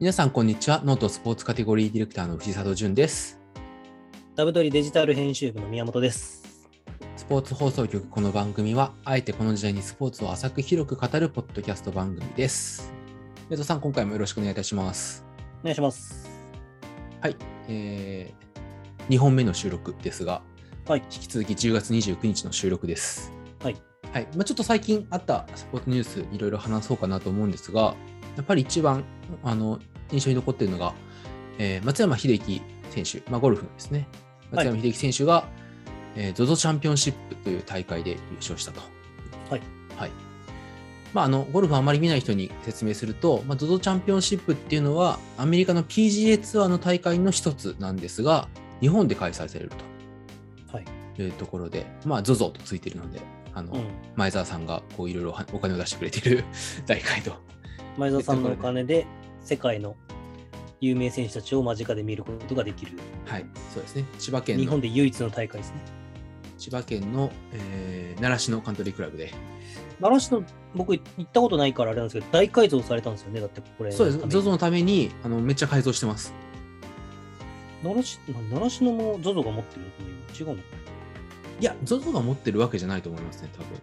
皆さん、こんにちは。ノートスポーツカテゴリーディレクターの藤里淳です。ダブドリデジタル編集部の宮本です。スポーツ放送局この番組は、あえてこの時代にスポーツを浅く広く語るポッドキャスト番組です。江戸さん、今回もよろしくお願いいたします。お願いします。はい。えー、2本目の収録ですが、はい。引き続き10月29日の収録です。はい。はい。まあ、ちょっと最近あったスポーツニュース、いろいろ話そうかなと思うんですが、やっぱり一番あの印象に残っているのが、えー松山英樹選手、まあ、ゴルフのですね、松山英樹選手が、えー ZOZO チャンピオンシップという大会で優勝したと。はい。はい。まあ、あのゴルフあまり見ない人に説明すると、まあ、ZOZO チャンピオンシップっていうのは、アメリカの PGA ツアーの大会の一つなんですが、日本で開催されるはい。というところで、まあ、ZOZO とついてるので、あのうん。前澤さんがこういろいろはお金を出してくれている 大会と。前澤さんのお金で世界の有名選手たちを間近で見ることができる。はい、そうですね。千葉県日の本で唯一の大会ですね。千葉県の、えー習志野カントリークラブで、奈良市の僕行ったことないからあれなんですけど、大改造されたんですよね。だってこれ。そうです。ZOZO のためにあのめっちゃ改造してます。奈良市、な奈良市のも ZOZO が持ってるの？か違うの？いや、ZOZO が持ってるわけじゃないと思いますね、多分。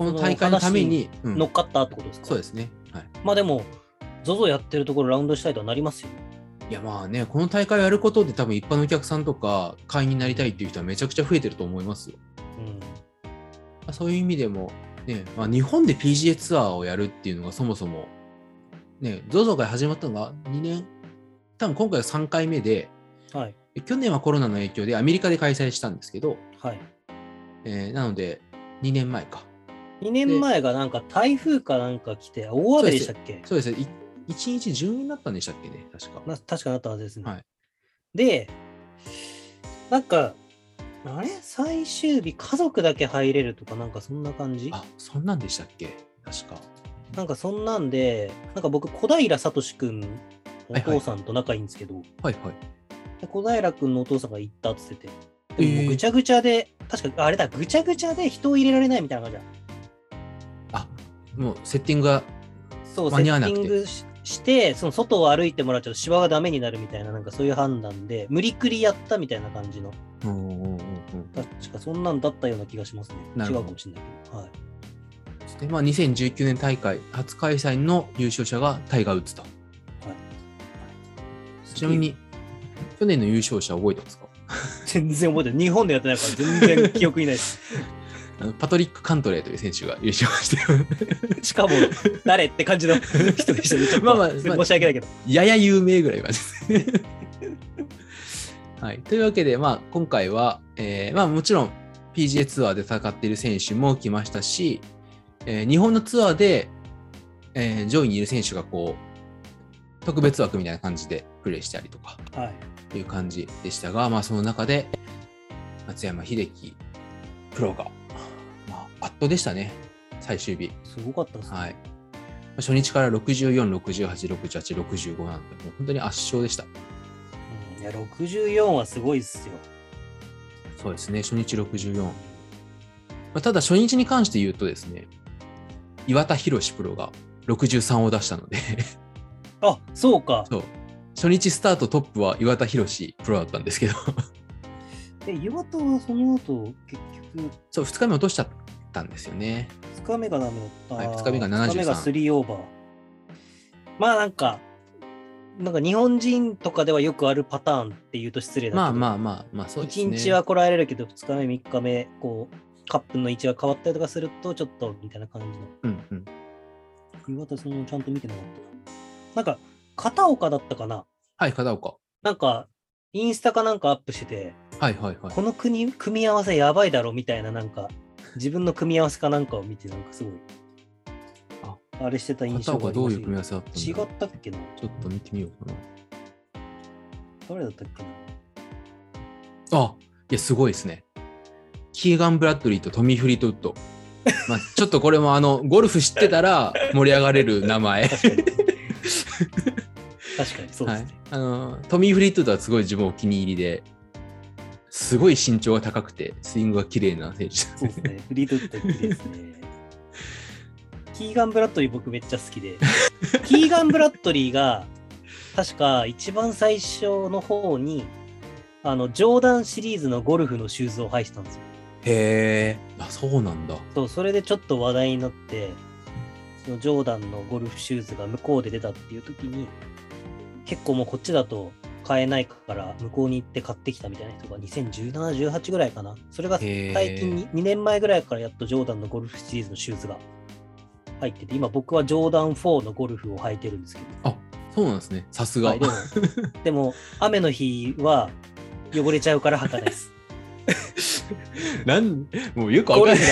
この大会のために、うん乗っかったってことですか？そうですね。はい。まあでも、ZOZO やってるところラウンドしたいとはなりますよ。いやまあね、この大会をやることで多分一般のお客さんとか会員になりたいっていう人はめちゃくちゃ増えてると思いますよ。うん。まあそういう意味でも、ねまあ、日本で PGA ツアーをやるっていうのがそもそも、ね、ZOZO が始まったのが2年、多分今回は3回目で、はい。去年はコロナの影響でアメリカで開催したんですけど、はい。えーなので2年前か。2年前がなんか台風かなんか来て、大雨でしたっけ？そうです。ね、い1日10人だったんでしたっけね、確か。な確かなったはずですね。はい。で、なんか、あれ？最終日家族だけ入れるとかなんかそんな感じ？あ、そんなんでしたっけ？確か。なんかそんなんで、なんか僕小平聡くん、おはいはい。父さんと仲いいんですけど、はいはい。で小平くんのお父さんが行ったって言ってて、えー。でもぐちゃぐちゃで、確かあれだ、ぐちゃぐちゃで人を入れられないみたいな感じだ。あ、もうセッティングが、そう、セ間に合わなくてしして、その外を歩いてもらっちゃうと芝がダメになるみたいな、なんかそういう判断で、無理くりやったみたいな感じの、うんうんうんうん確かそんなんだったような気がしますね。違うかもしれないけど。はい。でまあ、2019年大会初開催の優勝者がタイガー・ウッズと。ちなみに、去年の優勝者覚えてますか？全然覚えてない。日本でやってないから全然記憶にないです。あのパトリック・カントレーという選手が優勝してる。しかも、誰って感じの人でしたね。ちょっとまあまあ申し訳ないけど。やや有名ぐらいはですね。はい、というわけで、まあ、今回は、えーまあ、もちろん PGA ツアーで戦っている選手も来ましたし、えー日本のツアーで、えー上位にいる選手がこう特別枠みたいな感じでプレーしたりとかはい。いう感じでしたが、まあ、その中で松山英樹プロが、まあ、圧倒でしたね、最終日。すごかったですね。はい。初日から64、68、68、65なんて、もう本当に圧勝でした。うん、いや、64はすごいっすよ。そうですね、初日64。まあ、ただ、初日に関して言うとですね、岩田寛プロが63を出したので あ、そうか。そう。初日スタートトップは岩田寛プロだったんですけど、で、岩田はその後、結局、そう、2日目落としちゃったんですよね。2日目がダメだった？はい二日目が73 2日目が3オーバー。まあなんか、なんか日本人とかではよくあるパターンっていうと失礼だけど、まあまあまあまあ、そうですね。1日はこらえれるけど、2日目、3日目、こう、カップの位置が変わったりとかすると、ちょっとみたいな感じの。うんうん。岩田そのちゃんと見てなかった？な。なんか、片岡だったかな？はい、片岡。なんか、インスタかなんかアップしてて、はいはいはい。この国組み合わせやばいだろみたいな、なんか、自分の組み合わせかなんかを見て、なんかすごい、ああれしてた印片象がありどういう組み合わせだった違ったっけな？ちょっと見てみようかな。誰だったっけな？あいや、すごいですね。キーガン・ブラッドリーとトミー・フリートウッド。まあ、ちょっとこれもあのゴルフ知ってたら盛り上がれる名前。確かに。そうはいですね。、あのトミー・フリートウッドはすごい自分お気に入りで、すごい身長が高くて、スイングが綺麗な選手そうですね。フリートウッドいいですね。キーガン・ブラッドリー僕めっちゃ好きで、キーガン・ブラッドリーが確か一番最初の方に、あの、ジョーダンシリーズのゴルフのシューズを履いてたんですよ。へえ。あ、そうなんだ。そう、それでちょっと話題になって、そのジョーダンのゴルフシューズが向こうで出たっていう時に、結構もうこっちだと買えないから、向こうに行って買ってきたみたいな人が2017、18ぐらいかな。それが最近に、2年前ぐらいからやっとジョーダンのゴルフシリーズのシューズが入ってて、今僕はジョーダン4のゴルフを履いてるんですけど、あ、そうなんですね。さすが。はい、でも、でも雨の日は汚れちゃうから履かないです。なんもうよくわかんない。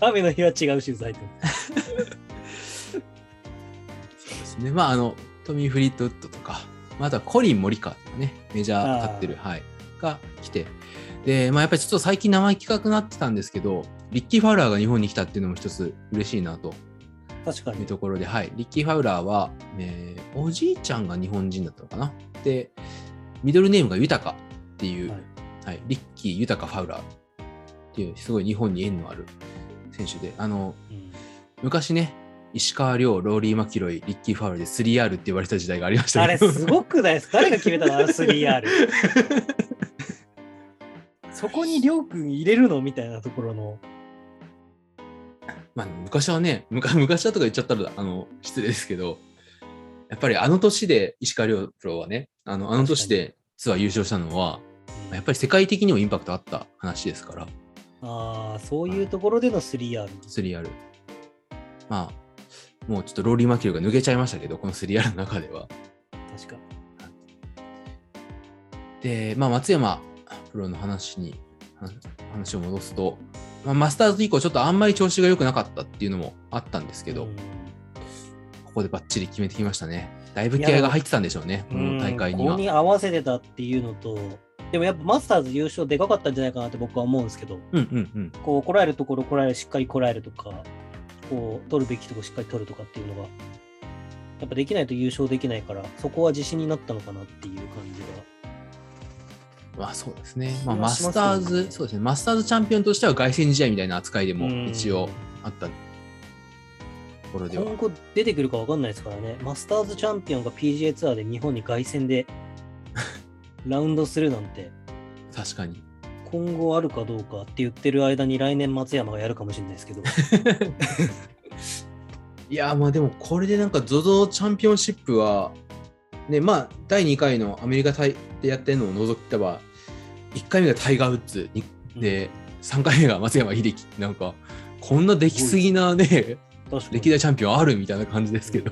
雨の日は違うシューズ履いてます。そうですね。まあ、あの、トミー・フリートウッドとか、まあ、あとはコリン・モリカとかね、メジャー立ってる、はい、が来て、で、まあ、やっぱりちょっと最近名前聞かなくなってたんですけど、リッキー・ファウラーが日本に来たっていうのも一つ嬉しいなと。確かに。いうところで、はい、リッキー・ファウラーは、えーおじいちゃんが日本人だったのかな。で、ミドルネームが豊っていう、ははいいリッキー・豊ファウラーっていう、すごい日本に縁のある選手で、あの、うん。昔ね、石川遼、ローリー・マキロイ、リッキー・ファウラーで 3R って言われた時代がありましたあれ。すごくないですか？誰が決めたの？あの 3R。そこにりょうくん入れるの？みたいなところの。まあ、昔はね、昔昔はとか言っちゃったらあの失礼ですけど、やっぱりあの年で石川遼プロはね、あのあの年でツアー優勝したのは、やっぱり世界的にもインパクトあった話ですから、ああ、そういうところでの 3R。3R。まあ、もうちょっとローリー・マキロイが抜けちゃいましたけど、この 3R の中では。確か。で、まあ、松山プロの話に、話話を戻すと、まあ、マスターズ以降、ちょっとあんまり調子が良くなかったっていうのもあったんですけど、うんここでバッチリ決めてきましたね。だいぶ気合が入ってたんでしょうね、この大会にはうんここ。に合わせてたっていうのと、でもやっぱマスターズ優勝でかかったんじゃないかなって僕は思うんですけど、うんうんうん。こう、こらえるところこらえる、しっかりこらえるとか、こう、取るべきところしっかり取るとかっていうのが、やっぱできないと優勝できないから、そこは自信になったのかなっていう感じが。まあそうですね。まあ気マスターズ、そうですね。マスターズチャンピオンとしては凱旋試合みたいな扱いでもうん一応あったところでは。今後出てくるか分かんないですからね、マスターズチャンピオンが PGA ツアーで日本に凱旋で ラウンドするなんて、確かに。今後あるかどうかって言ってる間に来年松山がやるかもしれないですけど、いやーまあでもこれでなんか ZOZO チャンピオンシップは、ね、まあ第2回のアメリカ大でやってるのを除けば、1回目がタイガー・ウッズにで、3回目が松山英樹。なんか、こんなできすぎなね、歴代チャンピオンあるみたいな感じですけど。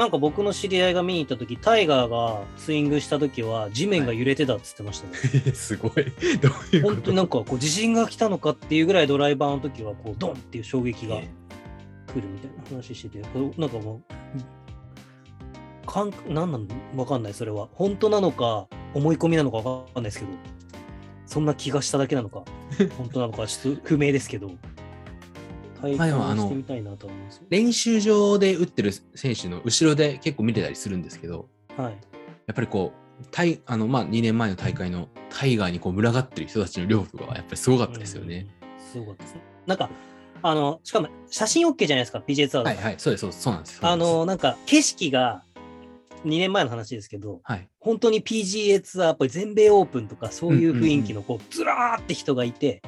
なんか僕の知り合いが見に行った時タイガーがスイングした時は地面が揺れてたっつってましたね。すごい。どういうこと？本当になんかこう地震が来たのかっていうぐらいドライバーの時はこうドンっていう衝撃が来るみたいな話してて、なんかもう、かんなんなのわかんない、それは。本当なのか、思い込みなのかわかんないですけど、そんな気がしただけなのか、本当なのか、ちょっと不明ですけど、体してみたいなと思います。練習場で打ってる選手の後ろで結構見てたりするんですけど、はい。やっぱりこう、タイあのまあ、2年前の大会のタイガーにこう群がってる人たちの量がやっぱりすごかったですよね。うん。すごかったですね。なんか、あの、しかも写真 OK じゃないですか、PJ ツアーはいはい、そうです、そうですそうなんです。あの、なんか景色が2年前の話ですけど、はい、本当に PGA ツアー、やっぱり全米オープンとかそういう雰囲気のこうずらーって人がいて、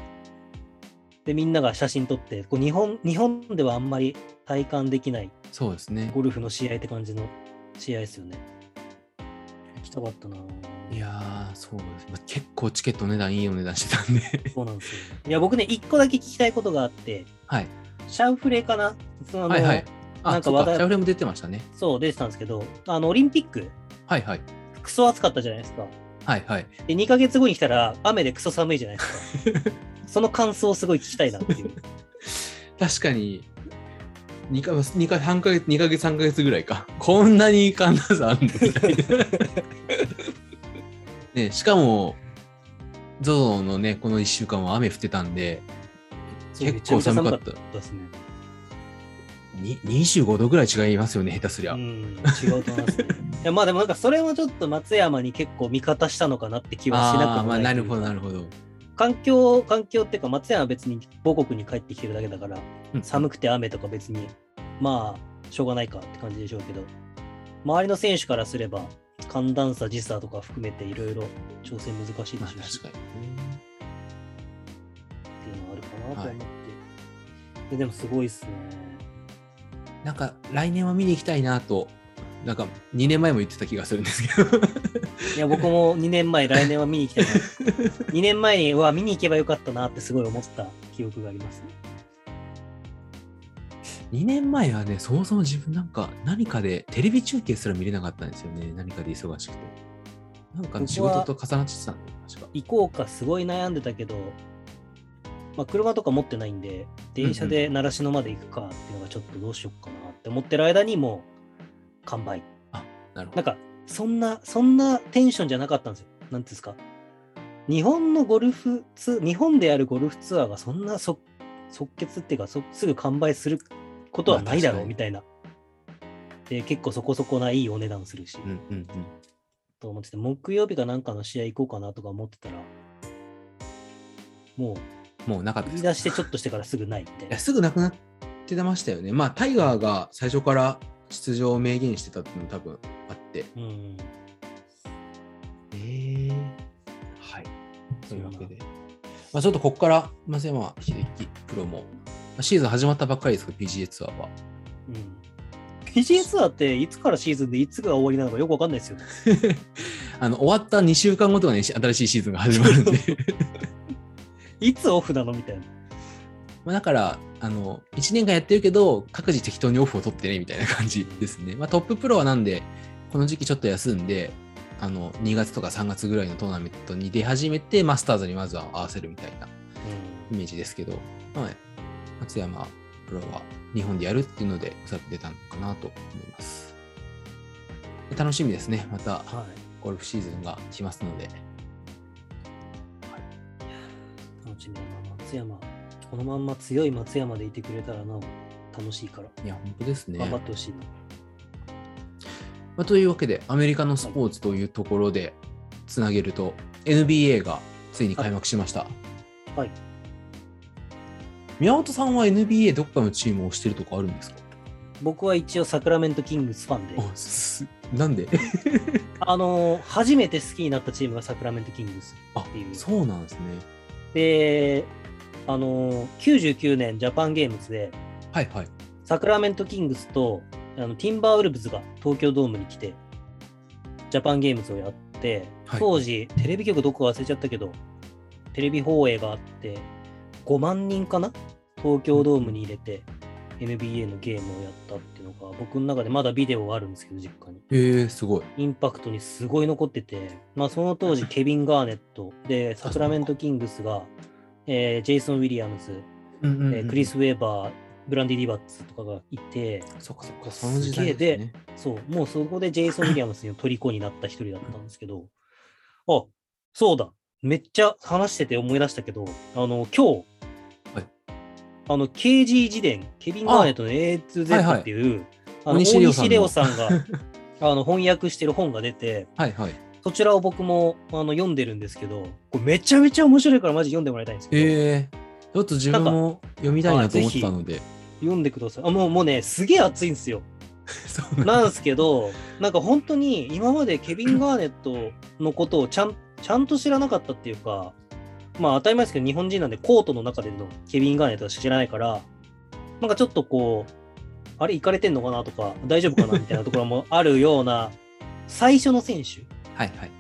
で、みんなが写真撮って、こう日本日本ではあんまり体感できないそうですね。ゴルフの試合って感じの試合ですよね。行きたかったなぁいやー、そうです。まあ、結構チケット値段いいお値段してたんで。そうなんですよ。いや、僕ね、一個だけ聞きたいことがあって、はい。シャウフレかな？そのはいはい。なんか話題シャフレも出てましたね。そう、出てたんですけど、あの、オリンピック、はいはい。クソ暑かったじゃないですか。はいはい。で、2ヶ月後に来たら、雨でクソ寒いじゃないですか。その感想をすごい聞きたいなっていう。確かに、2か2か3ヶ月、2ヶ月、3ヶ月ぐらいか。こんなに寒暖差あるのみたいな。ね、しかも、ゾゾのね、この1週間は雨降ってたんで、結構寒かったですね。に25度ぐらい違いますよね、下手すりゃ。うん、違うと思います、ね。いやまあでもなんかそれはちょっと松山に結構味方したのかなって気はしなくもないあまあ、なるほど、なるほど。環境、環境っていうか松山は別に母国に帰ってきてるだけだから、うん寒くて雨とか別に、まあしょうがないかって感じでしょうけど、周りの選手からすれば、寒暖差、時差とか含めていろいろ調整難しいでまあしょうし、確かってにね。いうのがあるかなと思って。はいででもすごいっすね。なんか来年は見に行きたいなと、なんか2年前も言ってた気がするんですけど。いや、僕も2年前、来年は見に行きたいな。2年前に、うわ、見に行けばよかったなってすごい思った記憶があります。2年前はね、そもそも自分なんか何かでテレビ中継すら見れなかったんですよね。何かで忙しくて。なんか仕事と重なってたんで、確か。行こうかすごい悩んでたけど、まあ、車とか持ってないんで、電車で習志野まで行くかっていうのがちょっとどうしようかなって思ってる間にもう完売。なるほど。なんか、そんな、そんなテンションじゃなかったんですよ。なんていうんですか。日本のゴルフツ日本でやるゴルフツアーがそんな即即決っていうかそ、すぐ完売することはないだろうみたいな。で、結構そこそこないいお値段するし、うんうんうん。と思ってて、木曜日かなんかの試合行こうかなとか思ってたら、もうもうなかった出してちょっとしてからすぐないみたいな いや。すぐなくなってましたよね。まあ、タイガーが最初から出場を明言してたっていうのも多分あって。うん。ええはい。というわけで。まあ、ちょっとここから松山英樹プロも、まあシーズン始まったばっかりですけど、PGA ツアーは。うん。PGA ツアーっていつからシーズンでいつが終わりなのかよくわかんないですよ。あの終わった2週間後とかに新しいシーズンが始まるんで。いつオフなのみたいな。まあだから、あの、1年間やってるけど、各自適当にオフを取ってね、みたいな感じですね。まあトッププロはなんで、この時期ちょっと休んで、あの、2月とか3月ぐらいのトーナメントに出始めて、マスターズにまずは合わせるみたいなイメージですけど、まあ、松山プロは日本でやるっていうので、おそらく出たのかなと思います。楽しみですね。またはい。ゴルフシーズンが来ますので。楽しみだな、松山。このまんま強い松山でいてくれたらなお楽しいから、いや、本当ですね。頑張ってほしいな。まあ、というわけで、アメリカのスポーツというところでつなげると、NBA がついに開幕しました。はい。宮本さんは NBA どっかのチームを推してるとかあるんですか？僕は一応サクラメントキングスファンで、あすなんで？あのー初めて好きになったチームがサクラメントキングスあっていう。そうなんですね。で、あのー99年ジャパンゲームズで、はいはい。サクラメントキングスとあのティンバーウルブズが東京ドームに来て、ジャパンゲームズをやって、はい当時、テレビ局どこか忘れちゃったけど、テレビ放映があって、5万人かな？東京ドームに入れて、NBA のゲームをやったっていうのが、僕の中でまだビデオがあるんですけど、実家に。へえすごい。インパクトにすごい残ってて、まあ、その当時、ケビン・ガーネットで、サクラメント・キングスが、えージェイソン・ウィリアムズ、うんうんうんえークリス・ウェーバー、ブランディ・ディバッツとかがいて、そっかそっか、その時代で。そう、もうそこでジェイソン・ウィリアムスの虜になった一人だったんですけど、あ、そうだ、めっちゃ話してて思い出したけど、あの、今日、はい。あの、KG 自伝、ケビン・ガーネットの A to はいは Z い。っていう、あの大大西レオさんが あの翻訳してる本が出て、はいはい。そちらを僕もあの読んでるんですけど、これめちゃめちゃ面白いからマジ読んでもらいたいんですけど、ええちょっと自分も読みたいなと思ってたので。読んでください。あもうもうね、すげえ熱いんですよ。なんですけど、なんか本当に今までケビン・ガーネットのことをちゃんちゃんと知らなかったっていうか、まあ当たり前ですけど、日本人なんでコートの中でのケビン・ガーネットは知らないから、なんかちょっとこう、あれ、行かれてんのかなとか、大丈夫かなみたいなところもあるような、最初の選手、はいはい。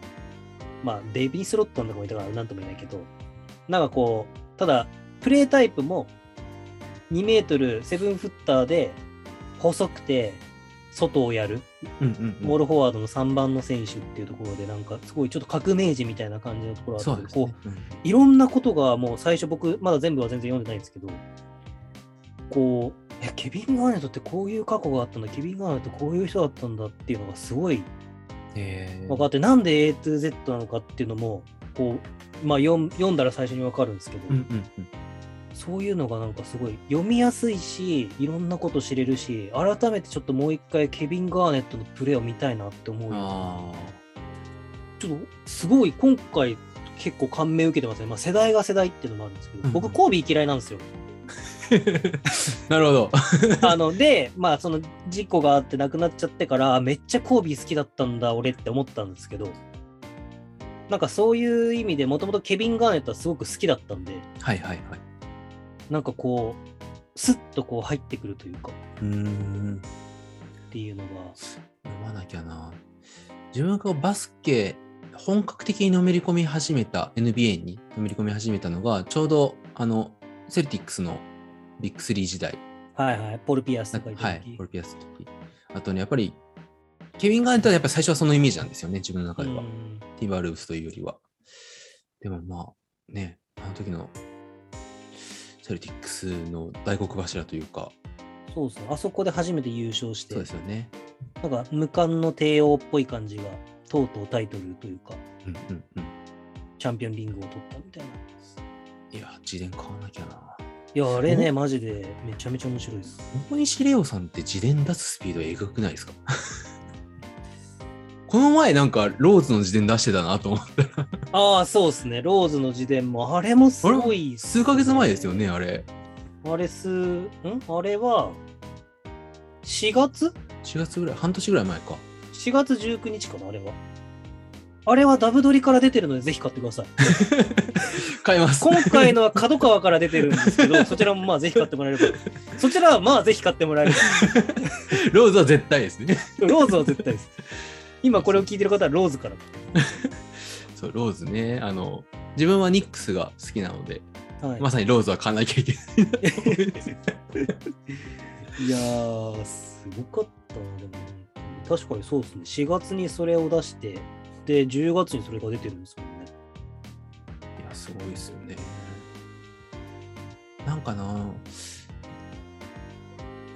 まあデビー・スロットンとかもいたからなんとも言えないけど、なんかこう、ただ、プレータイプも2メートル7フッターで細くて外をやるうんうん、うん。モールフォワードの3番の選手っていうところで、なんかすごいちょっと革命児みたいな感じのところがあって、こそう。うんう、いろんなことがもう最初僕、まだ全部は全然読んでないんですけど、こう、え、ケビン・ガーネットってこういう過去があったんだ、ケビン・ガーネットこういう人だったんだっていうのがすごいええ分かって、なんで A to Z なのかっていうのも、こう、まあ読ん読んだら最初に分かるんですけど、うんうんうん。そういうのがなんかすごい読みやすいし、いろんなこと知れるし、改めてちょっともう一回ケビン・ガーネットのプレーを見たいなって思うちょっとすごい今回結構感銘受けてますね。まあ世代が世代っていうのもあるんですけど、うん僕コービー嫌いなんですよ。なるほど。あので、まあその事故があって亡くなっちゃってから、めっちゃコービー好きだったんだ、俺って思ったんですけど、なんかそういう意味でもともとケビン・ガーネットはすごく好きだったんで、はいはいはい。なんかこう、スッとこう入ってくるというか、うーん。っていうのが、読まなきゃな。自分がバスケ、本格的にのめり込み始めた、NBA にのめり込み始めたのが、ちょうど、あの、セルティックスのビッグスリー時代。はいはい、ポール・ピアスとかはい、ポルピアスの時。あとね、やっぱり、ケビン・ガーネットはやっぱり最初はそのイメージなんですよね、自分の中では。うんティバルースというよりは。でもまあ、ね、あの時のセルティックスの大黒柱というか、そうですね、あそこで初めて優勝してそうで、すよね。なんか無冠の帝王っぽい感じが、とうとうタイトルというか、うんうんうん。チャンピオンリングを取ったみたいな。いや、自伝買わなきゃな。いや、あれね、マジでめちゃめちゃ面白いです。大西レオさんって自伝出すスピードえぐくないですか？この前なんかローズの自伝出してたなと思ったら、ああ、そうですね。ローズの自伝も、あれもすごいっす数ヶ月前ですよね、あれ。あれす、ん？あれは、4月？4月ぐらい、半年ぐらい前か。?4 月19日かな、あれは。あれはダブドリから出てるので、ぜひ買ってください。買います。今回のは角川から出てるんですけど、そちらもまあぜひ買ってもらえれば。そちらはまあぜひ買ってもらえれば。ローズは絶対ですね。ローズは絶対です。今これを聞いてる方はローズから。そう、ローズね。あの、自分はニックスが好きなので、はい、まさにローズは買わなきゃいけないいやー、すごかったな、でもね。確かにそうですね。4月にそれを出して、で、10月にそれが出てるんですもんね。いや、すごいですよね。なんかな、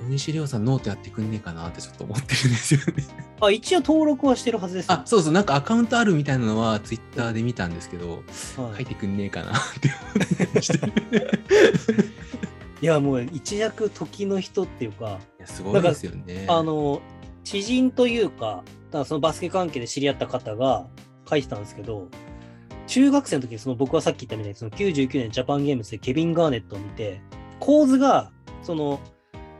大西レオさんノートやってくんねえかなってちょっと思ってるんですよね。あ、一応登録はしてるはずです、あ、そうそう、なんかアカウントあるみたいなのはツイッターで見たんですけど、はい書いてくんねえかなって思ってました。い いや、もう一躍時の人っていうか、や、すごいですよね。あの、知人というか、だそのバスケ関係で知り合った方が書いてたんですけど、中学生の時にその僕はさっき言ったみたいにその99年ジャパンゲームズでケビン・ガーネットを見て、構図が、その、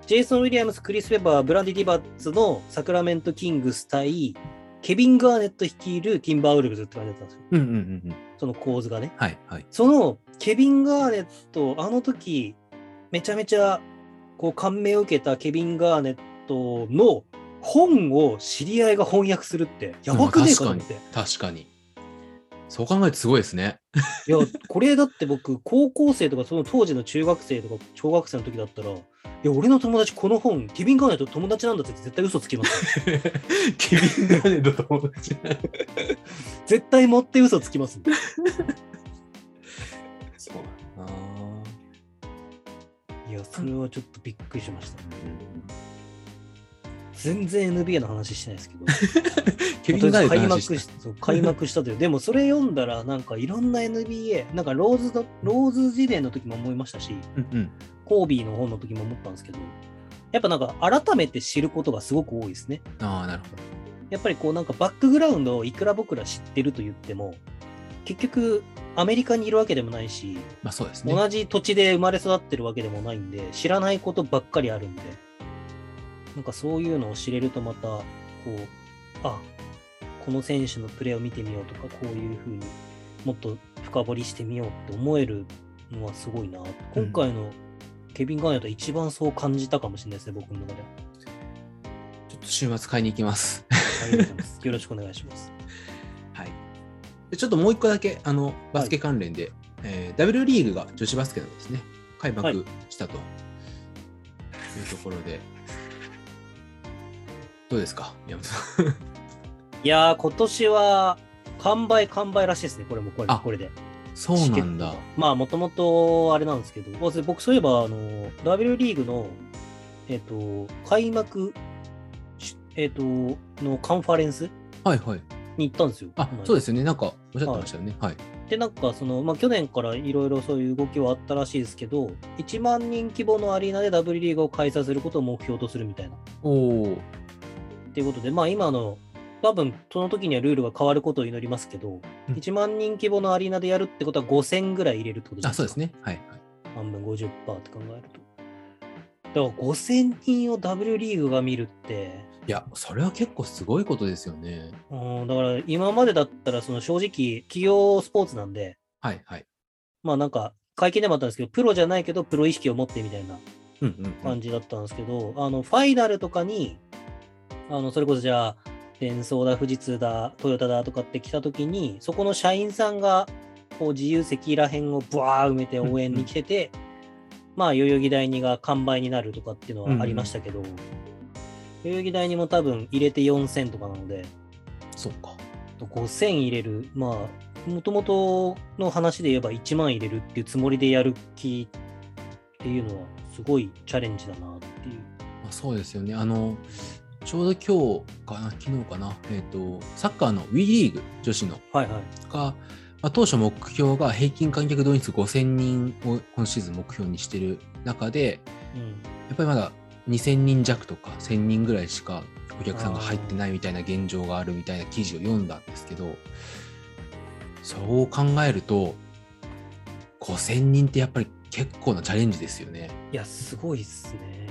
ジェイソン・ウィリアムス、クリス・ウェバー、ブランディ・ディバッツのサクラメント・キングス対、ケビン・ガーネット率いるティンバーウルブズって感じだったんですよ。うんうんうんうん。その構図がね。はいはい。そのケビン・ガーネット、あの時、めちゃめちゃこう感銘を受けたケビン・ガーネットの本を知り合いが翻訳するって、やばくねえかと思って。確かに。そう考えるとすごいですね。いや、これだって僕、高校生とか、その当時の中学生とか、小学生の時だったら、いや、俺の友達、この本、ケビン・ガーネット友達なんだって絶対嘘つきます。ケビン・ガーネット友達 絶対持って嘘つきます。そうだないや、それはちょっとびっくりしました。全然 NBA の話してないですけど。開幕しそう開幕したという。でもそれ読んだら、なんかいろんな NBA、なんかローズの、ローズ時代の時も思いましたし、うんうん。コービーの本の時も思ったんですけど、やっぱなんか改めて知ることがすごく多いですね。ああ、なるほど。やっぱりこうなんかバックグラウンドをいくら僕ら知ってると言っても、結局アメリカにいるわけでもないし、まあそうですね。同じ土地で生まれ育ってるわけでもないんで、知らないことばっかりあるんで、なんかそういうのを知れるとまた、こう、あ、この選手のプレーを見てみようとか、こういうふうにもっと深掘りしてみようって思えるのはすごいな。今回のケビン・ガーネットは一番そう感じたかもしれないですね、僕の中では。ちょっと週末買いに行きます。よろしくお願いします。はい。でちょっともう一個だけ、あの、バスケ関連で、えー W リーグが女子バスケのですね、開幕したというところで、どうですか、宮本さん。いやー、今年は完売完売らしいですね、これもこれあこれで。そうなんだ。まあ、もともとあれなんですけど、僕そういえば、あの、W リーグの、えっ、と、開幕し、えっ、と、のカンファレンスはいはい。に行ったんですよ。あ、そうですすよね。なんかおっしゃってましたよね。はい。で、なんか、その、まあ、去年からいろいろそういう動きはあったらしいですけど、1万人規模のアリーナで W リーグを開催することを目標とするみたいな。おお。っていうことで、まあ、今の、多分その時にはルールが変わることを祈りますけど、うん1万人規模のアリーナでやるってことは5000ぐらい入れるってことですか。そうですね。はいはい。半分50%って考えると。だから5000人を W リーグが見るって、いや、それは結構すごいことですよね。うん、だから今までだったらその正直企業スポーツなんで、はいはい。まあなんか会見でもあったんですけど、プロじゃないけどプロ意識を持ってみたいな。感じだったんですけど、あのファイナルとかに、あのそれこそじゃあ、デンソーだ、富士通だ、トヨタだとかって来た時に、そこの社員さんがこう自由席らへんをブワー埋めて応援に来てて、まあ代々木第二が完売になるとかっていうのはありましたけど、代々木第二も多分入れて4000とかなので、そうか。5000入れる、まあ、もともとの話で言えば1万入れるっていうつもりでやる気っていうのは、すごいチャレンジだなっていう。まあ、そうですよね。あの、ちょうど今日かな、昨日かな、えっ、と、サッカーの WE リーグ女子のはいはい。が、まあ、当初目標が平均観客動員数5000人を今シーズン目標にしてる中で、うん。やっぱりまだ2000人弱とか1000人ぐらいしかお客さんが入ってないみたいな現状があるみたいな記事を読んだんですけど、そう考えると、5000人ってやっぱり結構なチャレンジですよね。いや、すごいっすね。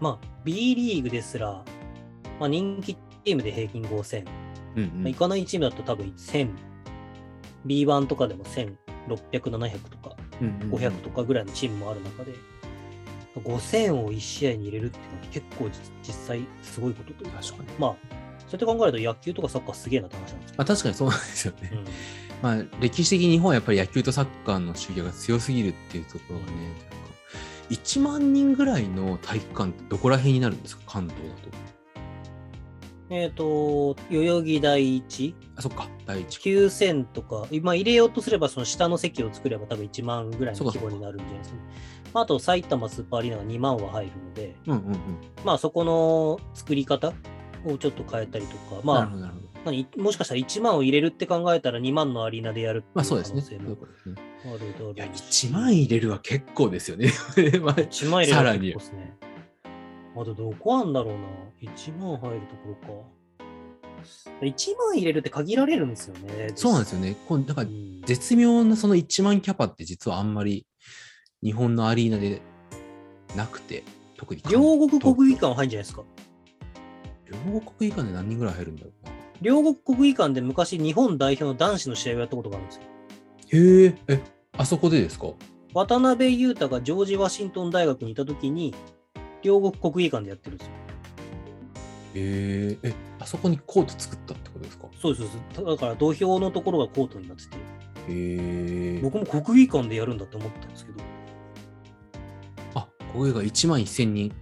まあ、B リーグですら、まあ、人気チームで平均5000。うんまあ行かないチームだと多分1000。B1 とかでも1600、700とかうんうんうん500とかぐらいのチームもある中で、5000を1試合に入れるっていうのは結構実実際すごいことというか。確かに。まあ、そうやって考えると野球とかサッカーすげえなって話なんですけまあ、ど。確かにそうなんですよね。うんまあ、歴史的に日本はやっぱり野球とサッカーの集客が強すぎるっていうところがね、うか1万人ぐらいの体育館ってどこら辺になるんですか、関東だと。えっ、と、代々木第一？あ、そっか、第一。9000とか、まあ、入れようとすれば、その下の席を作れば多分1万ぐらいの規模になるんじゃないですかね。まあ、あと、埼玉スーパーアリーナが2万は入るので、うんうんうん。まあ、そこの作り方をちょっと変えたりとか、なまあ、るほど、なるほど。何もしかしたら1万を入れるって考えたら2万のアリーナでやるまあそうですね。可能性もそういうことですね。あるだろういや、し1万入れるは結構ですよね。まあ1万入れるさらに結構ですね。あとどこあんだろうな。1万入るところか。1万入れるって限られるんですよね。そうなんですよね。こうだからうん絶妙なその1万キャパって実はあんまり日本のアリーナでなくて、特に関両国東国技館は入るんじゃないですか。両国国技館で何人ぐらい入るんだろうな。両国国技館で昔日本代表の男子の試合をやったことがあるんですよ。へえ、え、あそこでですか？渡辺裕太がジョージ・ワシントン大学にいたときに、両国国技館でやってるんですよ。へえ、え、あそこにコート作ったってことですか？そうですそうです。だから土俵のところがコートになってて、へえ。僕も国技館でやるんだって思ったんですけど、あ、これが1万1000人。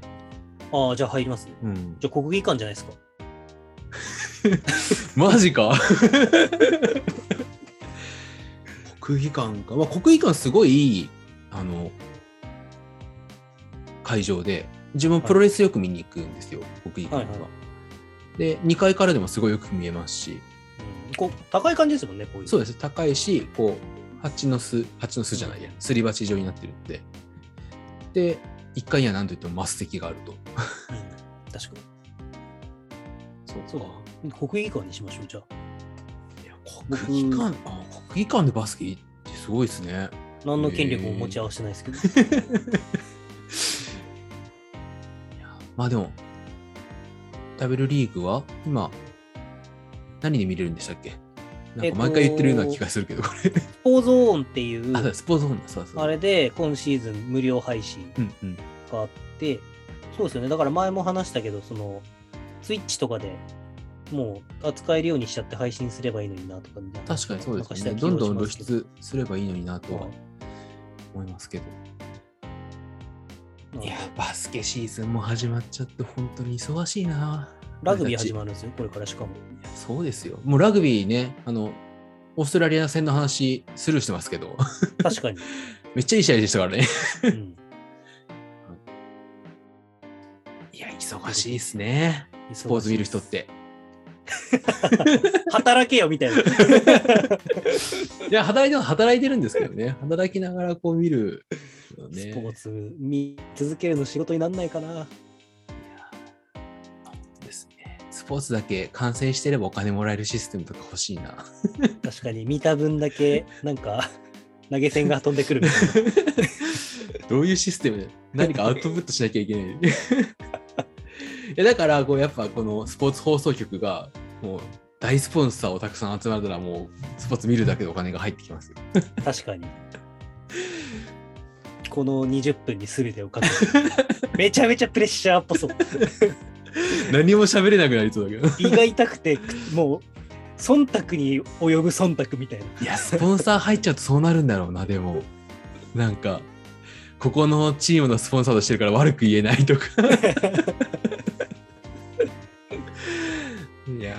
ああ、じゃあ入りますね。うん。じゃあ国技館じゃないですか。マジか国技館か。まあ、国技館すごいいい、あの、会場で、自分プロレスよく見に行くんですよ、国技館には。で、2階からでもすごいよく見えますし、うん、こう高い感じですもんね、こういう。そうです、高いし、こう、蜂の巣、蜂の巣じゃないや、すり鉢状になってるんで。で、1階には何といっても末席があると。うん確かに。そうそうだ。国技館にしましょう、じゃあ。いや国技館、あ国技館でバスケってすごいですね。何の権力も持ち合わせてないですけど。まあでも、W リーグは今、何で見れるんでしたっけ？なんえっとか毎回言ってるような気がするけど、これ。スポーツオーンっていう、あ、スポーツホーンだ、そうそう。あれで今シーズン無料配信うんうん。があって、そうですよね。だから前も話したけど、その、スイッチとかでもう扱えるようにしちゃって配信すればいいのになとかみたいな確かにそうですね。どんどん露出すればいいのになとははい思いますけど。うんいや、バスケシーズンも始まっちゃって、本当に忙しいな。ラグビー始ままるんですよ、これからしかも。そうですよ。もうラグビーね、あの、オーストラリア戦の話スルーしてますけど、確かに。めっちゃいい試合でしたからね。うん、いや、忙しいですね。スポーツ見る人って。働けよみたいな。いや、働いて働いてるんですけどね。働きながらこう見るのね。スポーツ見続けるの仕事になんないかな。ですね。スポーツだけ完成してればお金もらえるシステムとか欲しいな。確かに見た分だけ、なんか、投げ銭が飛んでくるみたいな。どういうシステムで何かアウトプットしなきゃいけない。いやだからこうやっぱこのスポーツ放送局がもう大スポンサーをたくさん集まったらもうスポーツ見るだけでお金が入ってきますよ。確かに。この20分に全てをかけて。めちゃめちゃプレッシャーっぽそう。何も喋れなくなりそうだけど。胃が痛くて、もう、忖度に及ぶ忖度みたいな。いや、スポンサー入っちゃうとそうなるんだろうな、でも。なんか、ここのチームのスポンサーとしてるから悪く言えないとか。いや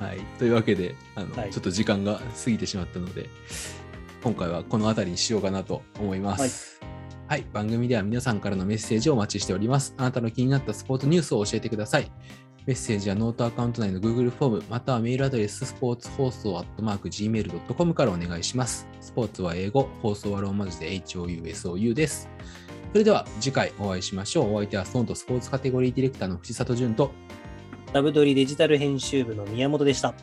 ーはい。というわけで、あの、はいちょっと時間が過ぎてしまったので、今回はこの辺りにしようかなと思います。はい、はい番組では皆さんからのメッセージをお待ちしております。あなたの気になったスポーツニュースを教えてください。メッセージはノートアカウント内の Google フォーム、またはメールアドレススポーツ放送アットマーク gmail.com からお願いします。スポーツは英語、放送はローマ字で HOUSOU です。それでは次回お会いしましょう。お相手はストーンとスポーツカテゴリーディレクターの藤里潤と、ダブドリデジタル編集部の宮本でした。